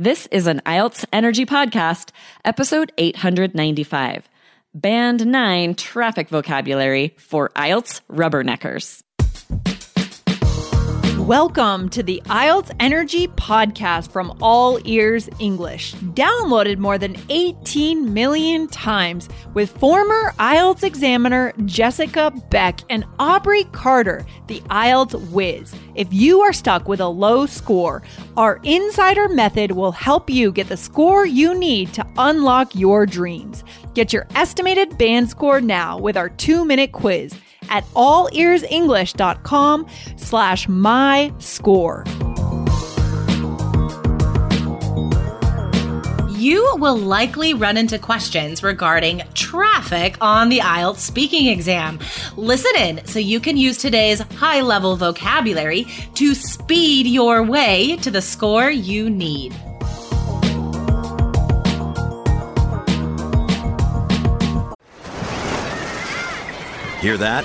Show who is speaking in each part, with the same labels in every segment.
Speaker 1: This is an IELTS Energy Podcast, episode 895. Band 9 Traffic Vocabulary for IELTS Rubberneckers.
Speaker 2: Welcome to the IELTS Energy Podcast from All Ears English, downloaded more than 18 million times with former IELTS examiner Jessica Beck and Aubrey Carter, the IELTS whiz. If you are stuck with a low score, our insider method will help you get the score you need to unlock your dreams. Get your estimated band score now with our two minute quiz at allearsenglish.com slash my score.
Speaker 3: You will likely run into questions regarding traffic on the IELTS speaking exam. Listen in so you can use today's high level vocabulary to speed your way to the score you need.
Speaker 4: Hear that?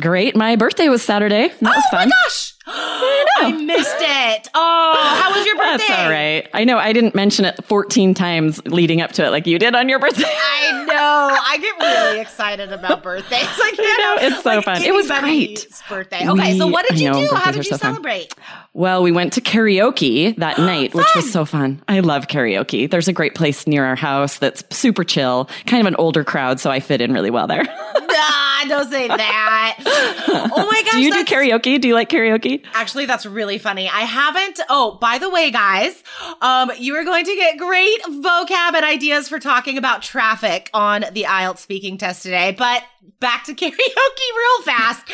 Speaker 1: Great. My birthday was Saturday. That was
Speaker 3: oh
Speaker 1: fun.
Speaker 3: my gosh. I, oh. missed it. Oh, how was your birthday?
Speaker 1: That's all right. I know I didn't mention it 14 times leading up to it like you did on your birthday.
Speaker 3: I know. I get really excited about birthdays. Like, you
Speaker 1: know, it's so
Speaker 3: like
Speaker 1: fun. It was great.
Speaker 3: Birthday. Okay, so what did you
Speaker 1: know,
Speaker 3: do? How did you
Speaker 1: so fun.
Speaker 3: celebrate?
Speaker 1: Well, we went to karaoke that night, which was so fun. I love karaoke. There's a great place near our house that's super chill, kind of an older crowd, so I fit in really well there.
Speaker 3: Nah, don't say that. Oh my gosh.
Speaker 1: do you do karaoke? Do you like karaoke?
Speaker 3: Actually, that's really funny. I haven't. Oh, by the way, guys, um, you are going to get great vocab and ideas for talking about traffic on the IELTS speaking test today. But back to karaoke real fast.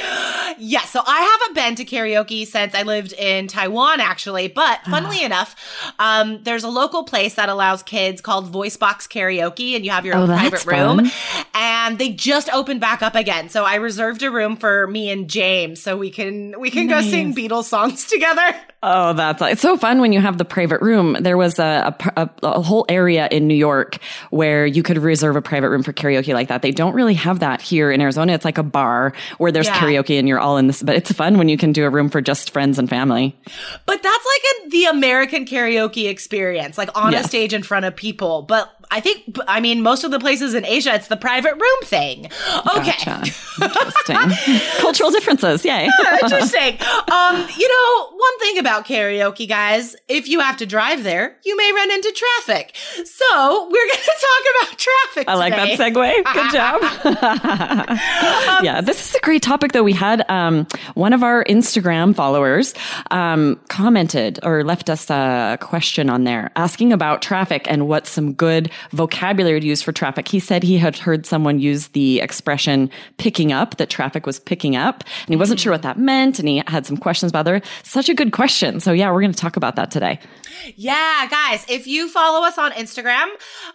Speaker 3: Yeah, so I haven't been to karaoke since I lived in Taiwan, actually. But funnily enough, um, there's a local place that allows kids called Voice Box Karaoke, and you have your
Speaker 1: Oh,
Speaker 3: own private room.
Speaker 1: fun.
Speaker 3: And they just opened back up again. So I reserved a room for me and James so we can we can go sing Beatles songs together.
Speaker 1: Oh, that's it's so fun when you have the private room. There was a, a, a, whole area in New York where you could reserve a private room for karaoke like that. They don't really have that here in Arizona. It's like a bar where there's
Speaker 3: Yeah.
Speaker 1: karaoke and you're all in this, but it's fun when you can do a room for just friends and family.
Speaker 3: But that's like a, the American karaoke experience, like on a stage in front of people. But I think, I mean, most of the places in Asia, it's the private room thing. Okay.
Speaker 1: Gotcha. Interesting. Cultural differences. Yay.
Speaker 3: Interesting. Um, you know, one thing about karaoke, guys, if you have to drive there, you may run into traffic. So we're going to talk about traffic.
Speaker 1: I like that segue. Good job. yeah, this is a great topic though. We had um, one of our Instagram followers um, commented or left us a question on there asking about traffic and what some good vocabulary to use for traffic. He said he had heard someone use the expression picking up, that traffic was picking up, and he wasn't sure what that meant. And he had some questions about there. Such a good question. So yeah, we're going to talk about that today.
Speaker 3: Yeah, guys, if you follow us on Instagram,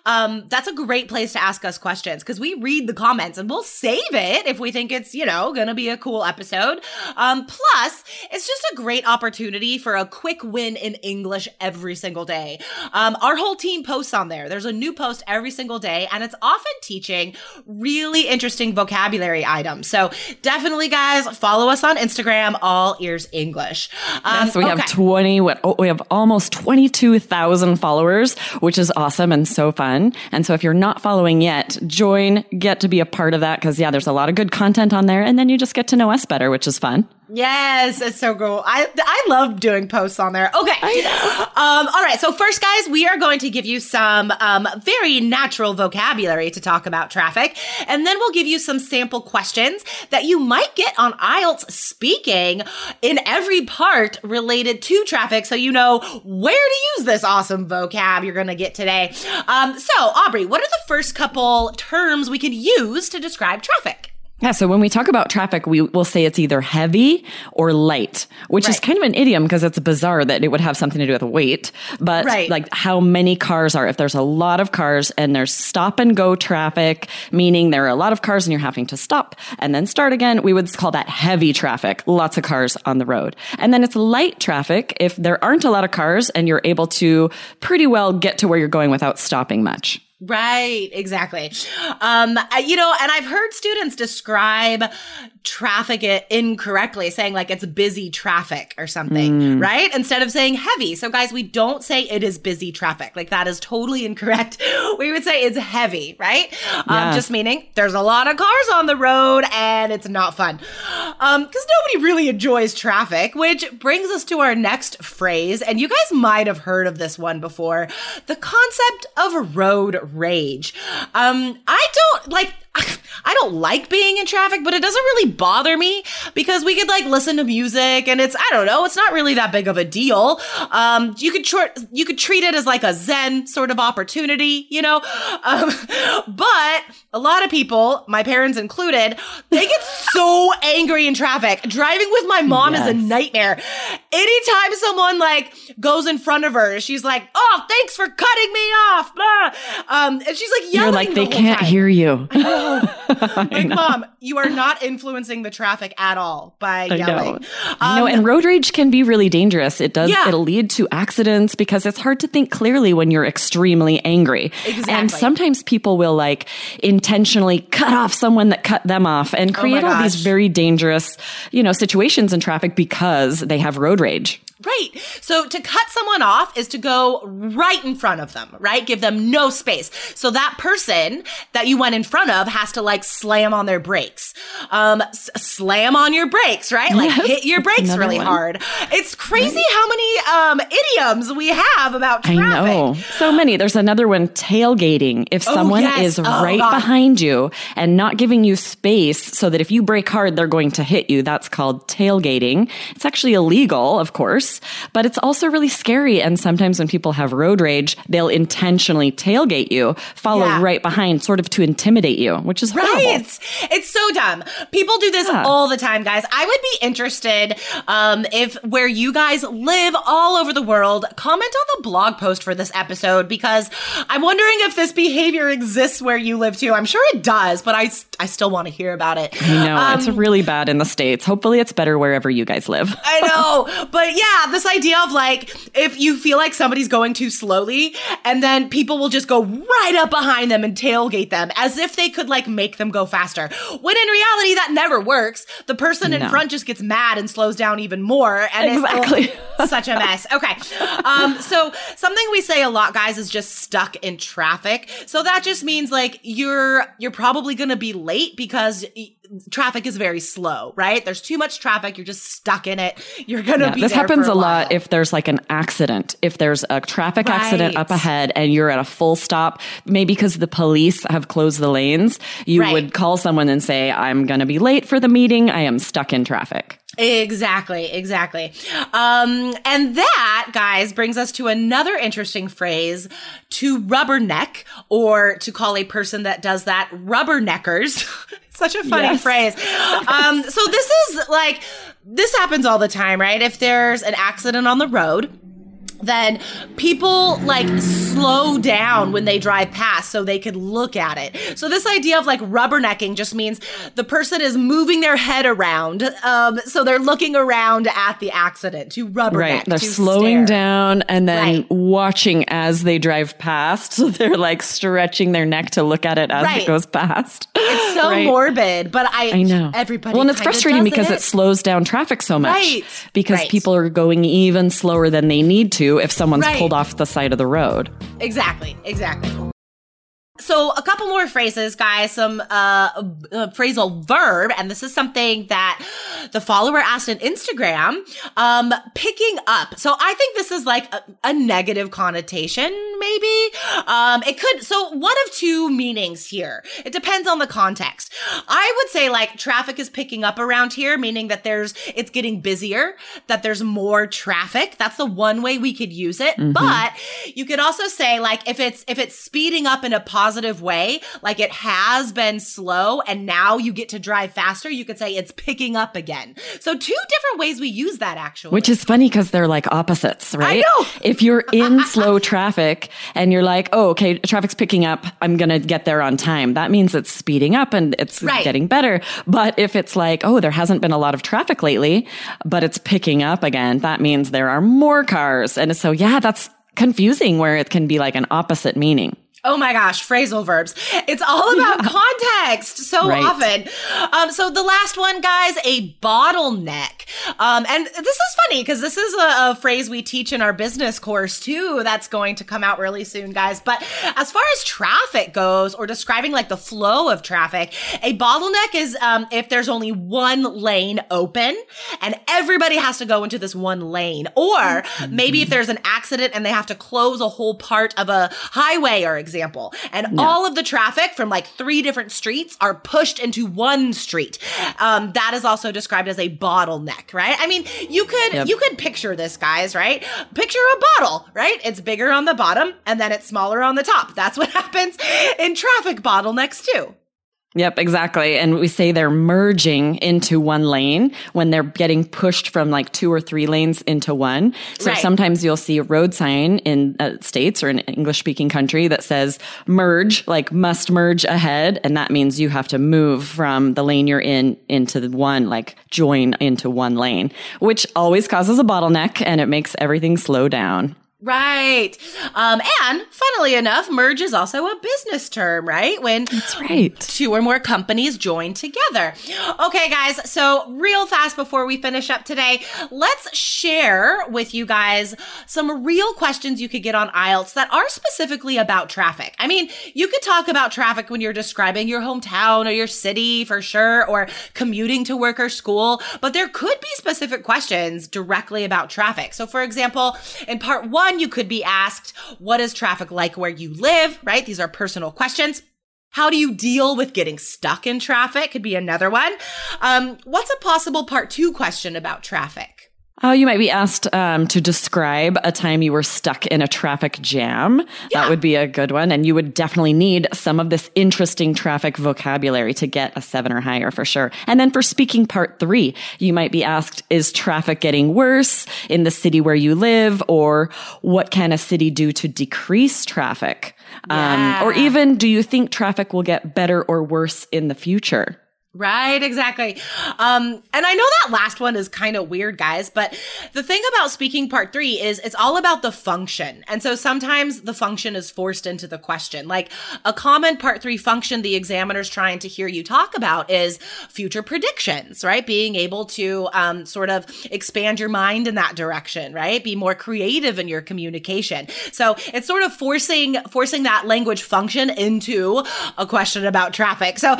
Speaker 3: um, that's a great place to ask us questions because we read the comments and we'll save it if we think it's, you know, gonna be a cool episode. Um, plus, it's just a great opportunity for a quick win in English every single day. Um, our whole team posts on there. There's a new post every single day, and it's often teaching really interesting vocabulary items. So definitely, guys, follow us on Instagram, all ears English. Um,
Speaker 1: So we have 20, what, oh, we have almost 22,000 followers, which is awesome and so fun. And so if you're not following yet, join, get to be a part of that. Cause yeah, there's a lot of good content on there. And then you just get to know us better, which is fun.
Speaker 3: Yes, it's so cool. I I love doing posts on there. Okay. Um, all right. So first, guys, we are going to give you some um, very natural vocabulary to talk about traffic, and then we'll give you some sample questions that you might get on IELTS speaking in every part related to traffic, so you know where to use this awesome vocab you're going to get today. Um, so, Aubrey, what are the first couple terms we could use to describe traffic?
Speaker 1: Yeah, so when we talk about traffic, we will say it's either heavy or light, which is kind of an idiom because it's bizarre that it would have something to do with weight. But
Speaker 3: Right.
Speaker 1: like how many cars are, if there's a lot of cars and there's stop and go traffic, meaning there are a lot of cars and you're having to stop and then start again, we would call that heavy traffic, lots of cars on the road. And then it's light traffic if there aren't a lot of cars and you're able to pretty well get to where you're going without stopping much.
Speaker 3: Right, exactly. Um, you know, and I've heard students describe traffic incorrectly, saying like it's busy traffic or something, right? Instead of saying heavy. So, guys, we don't say it is busy traffic. Like that is totally incorrect. We would say it's heavy, right? Um, just meaning there's a lot of cars on the road and it's not fun. Um, because nobody really enjoys traffic, which brings us to our next phrase. And you guys might have heard of this one before the concept of road rage. Um, I don't like. I don't like being in traffic, but it doesn't really bother me because we could like listen to music and it's I don't know, it's not really that big of a deal. Um, you could short, you could treat it as like a zen sort of opportunity, you know. Um, but a lot of people, my parents included, they get so angry in traffic. Driving with my mom is a nightmare. Anytime someone like goes in front of her, she's like, "Oh, thanks for cutting me off," blah. Um, and she's like yelling.
Speaker 1: You're like,
Speaker 3: the
Speaker 1: they can't
Speaker 3: time.
Speaker 1: hear you.
Speaker 3: Like, mom, you are not influencing the traffic at all by
Speaker 1: I
Speaker 3: yelling.
Speaker 1: know.
Speaker 3: Um,
Speaker 1: and road rage can be really dangerous. It does,
Speaker 3: Yeah.
Speaker 1: it'll lead to accidents because it's hard to think clearly when you're extremely angry.
Speaker 3: Exactly.
Speaker 1: And sometimes people will like intentionally cut off someone that cut them off and
Speaker 3: Oh
Speaker 1: create all these very dangerous, you know, situations in traffic because they have road rage.
Speaker 3: Right. So to cut someone off is to go right in front of them, right? Give them no space. So that person that you went in front of has to like slam on their brakes. Um, s- slam on your brakes, right? Like
Speaker 1: Yes,
Speaker 3: hit your brakes really
Speaker 1: one.
Speaker 3: hard. It's crazy how many um idioms we have about
Speaker 1: I know. So many. There's another one, tailgating. If
Speaker 3: Oh,
Speaker 1: someone
Speaker 3: yes.
Speaker 1: is
Speaker 3: Oh,
Speaker 1: right
Speaker 3: God.
Speaker 1: behind you and not giving you space so that if you brake hard, they're going to hit you, that's called tailgating. It's actually illegal, of course, but it's also really scary. And sometimes when people have road rage, they'll intentionally tailgate you, follow
Speaker 3: Yeah.
Speaker 1: right behind, sort of to intimidate you, which is horrible.
Speaker 3: Right. It's so dumb. People do this
Speaker 1: Yeah.
Speaker 3: all the time, guys. I would be interested um, if where you guys live all over the world, comment on the blog post for this episode because I'm wondering if this behavior exists where you live too. I'm sure it does, but I, I still want to hear about it.
Speaker 1: I know.
Speaker 3: Um,
Speaker 1: it's really bad in the States. Hopefully it's better wherever you guys live.
Speaker 3: I know. But yeah, this idea of like, if you feel like somebody's going too slowly, and then people will just go right up behind them and tailgate them as if they could like make them go faster. When in reality, that never works. The person in front just gets mad and slows down even more. And
Speaker 1: Exactly.
Speaker 3: it's oh, such a mess. Okay. Um, so something we say a lot, guys, is just stuck in traffic. So that just means like you're, you're probably going to be late because y- traffic is very slow, right? There's too much traffic. You're just stuck in it. You're going to
Speaker 1: Yeah,
Speaker 3: be
Speaker 1: this happens
Speaker 3: for
Speaker 1: a lot if there's like an accident. If there's a traffic accident up ahead and you're at a full stop, maybe because the police have closed the lanes, you
Speaker 3: Right.
Speaker 1: would call someone and say, I'm going to be late for the meeting. I am stuck in traffic.
Speaker 3: Exactly, exactly. Um, and that, guys, brings us to another interesting phrase to rubberneck, or to call a person that does that rubberneckers. Such a funny
Speaker 1: Yes.
Speaker 3: phrase. Um, so this is like, this happens all the time, right? If there's an accident on the road, then people like slow down when they drive past so they could look at it. So this idea of like rubbernecking just means the person is moving their head around. Um, so they're looking around at the accident to rubberneck.
Speaker 1: Right. They're
Speaker 3: to
Speaker 1: slowing
Speaker 3: stare.
Speaker 1: down and then
Speaker 3: Right.
Speaker 1: watching as they drive past. So they're like stretching their neck to look at it as
Speaker 3: Right.
Speaker 1: it goes past.
Speaker 3: It's so
Speaker 1: Right.
Speaker 3: morbid, but I,
Speaker 1: I know.
Speaker 3: everybody.
Speaker 1: Well, and it's frustrating because it. slows down traffic so much.
Speaker 3: Right.
Speaker 1: Because people are going even slower than they need to if someone's
Speaker 3: Right.
Speaker 1: pulled off the side of the road.
Speaker 3: Exactly, exactly. So a couple more phrases, guys. Some uh, phrasal verb, and this is something that the follower asked on Instagram. Um, picking up. So I think this is like a, a negative connotation maybe. Um, it could, so one of two meanings here. It depends on the context. I would say like traffic is picking up around here, meaning that there's, it's getting busier, that there's more traffic. That's the one way we could use it.
Speaker 1: Mm-hmm.
Speaker 3: But you could also say like if it's, if it's speeding up in a positive way, like it has been slow and now you get to drive faster, you could say it's picking up again. So two different ways we use that actually.
Speaker 1: Which is funny because they're like opposites, right?
Speaker 3: know.
Speaker 1: If you're in slow traffic and you're like, oh, okay, traffic's picking up, I'm going to get there on time. That means it's speeding up and it's
Speaker 3: Right.
Speaker 1: getting better. But if it's like, oh, there hasn't been a lot of traffic lately, but it's picking up again, that means there are more cars. And so, yeah, that's confusing where it can be like an opposite meaning.
Speaker 3: Oh my gosh, phrasal verbs. It's all about context so
Speaker 1: Right.
Speaker 3: often. Um, so the last one, guys, a bottleneck. Um, and this is funny because this is a, a phrase we teach in our business course too. That's going to come out really soon, guys. But as far as traffic goes, or describing like the flow of traffic, a bottleneck is um, if there's only one lane open and everybody has to go into this one lane, or maybe if there's an accident and they have to close a whole part of a highway or example, and all of the traffic from like three different streets are pushed into one street. Um, that is also described as a bottleneck, right? I mean, you could
Speaker 1: Yep.
Speaker 3: you could picture this, guys, right? Picture a bottle, right? It's bigger on the bottom and then it's smaller on the top. That's what happens in traffic bottlenecks too.
Speaker 1: Yep, exactly. And we say they're merging into one lane when they're getting pushed from like two or three lanes into one. So
Speaker 3: Right.
Speaker 1: sometimes you'll see a road sign in uh, states or an English speaking country that says merge, like must merge ahead. And that means you have to move from the lane you're in into the one, like join into one lane, which always causes a bottleneck and it makes everything slow down.
Speaker 3: Right. Um, and funnily enough, merge is also a business term, right? When
Speaker 1: That's right.
Speaker 3: two or more companies join together. Okay, guys. So real fast before we finish up today, let's share with you guys some real questions you could get on IELTS that are specifically about traffic. I mean, you could talk about traffic when you're describing your hometown or your city for sure, or commuting to work or school, but there could be specific questions directly about traffic. So for example, in part one, you could be asked, what is traffic like where you live, right? These are personal questions. How do you deal with getting stuck in traffic? Could be another one. Um, what's a possible part two question about traffic?
Speaker 1: Oh, you might be asked um, to describe a time you were stuck in a traffic jam. That would be a good one. And you would definitely need some of this interesting traffic vocabulary to get a seven or higher for sure. And then for speaking part three, you might be asked, is traffic getting worse in the city where you live? Or what can a city do to decrease traffic? Um, or even, do you think traffic will get better or worse in the future?
Speaker 3: Right, exactly. Um, and I know that last one is kind of weird, guys, but the thing about speaking part three is it's all about the function. And so sometimes the function is forced into the question. Like a common part three function the examiner's trying to hear you talk about is future predictions, right? Being able to, um, sort of expand your mind in that direction, right? Be more creative in your communication. So it's sort of forcing, forcing that language function into a question about traffic. So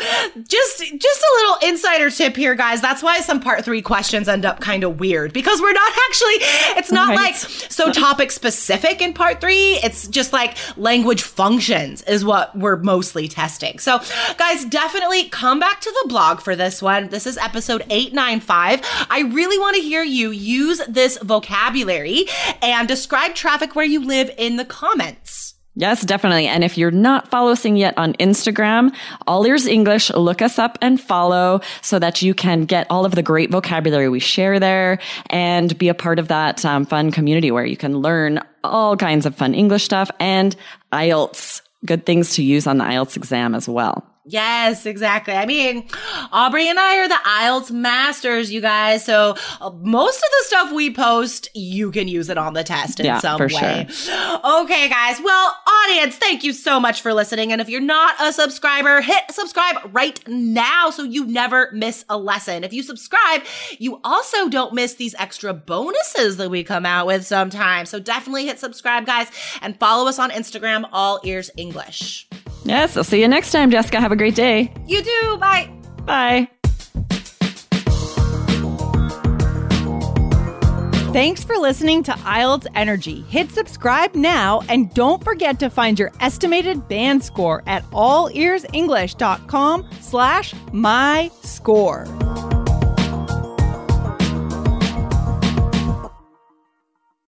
Speaker 3: just, just a little insider tip here, guys. That's why some part three questions end up kind of weird because we're not actually, it's not
Speaker 1: Right.
Speaker 3: like so topic specific in part three. It's just like language functions is what we're mostly testing. So guys, definitely come back to the blog for this one. This is episode 895. I really want to hear you use this vocabulary and describe traffic where you live in the comments.
Speaker 1: Yes, definitely. And if you're not following yet on Instagram, All Ears English, look us up and follow so that you can get all of the great vocabulary we share there and be a part of that um, fun community where you can learn all kinds of fun English stuff and IELTS, good things to use on the IELTS exam as well.
Speaker 3: Yes, exactly. I mean, Aubrey and I are the IELTS masters, you guys. So uh, most of the stuff we post, you can use it on the test in
Speaker 1: Yeah,
Speaker 3: some
Speaker 1: for
Speaker 3: way. Okay, guys. Well, audience, thank you so much for listening. And if you're not a subscriber, hit subscribe right now so you never miss a lesson. If you subscribe, you also don't miss these extra bonuses that we come out with sometimes. So definitely hit subscribe, guys, and follow us on Instagram, All Ears English.
Speaker 1: Yes, I'll see you next time, Jessica. Have a great day.
Speaker 3: You do. Bye.
Speaker 1: Bye.
Speaker 2: Thanks for listening to IELTS Energy. Hit subscribe now and don't forget to find your estimated band score at allearsenglish.com slash my score.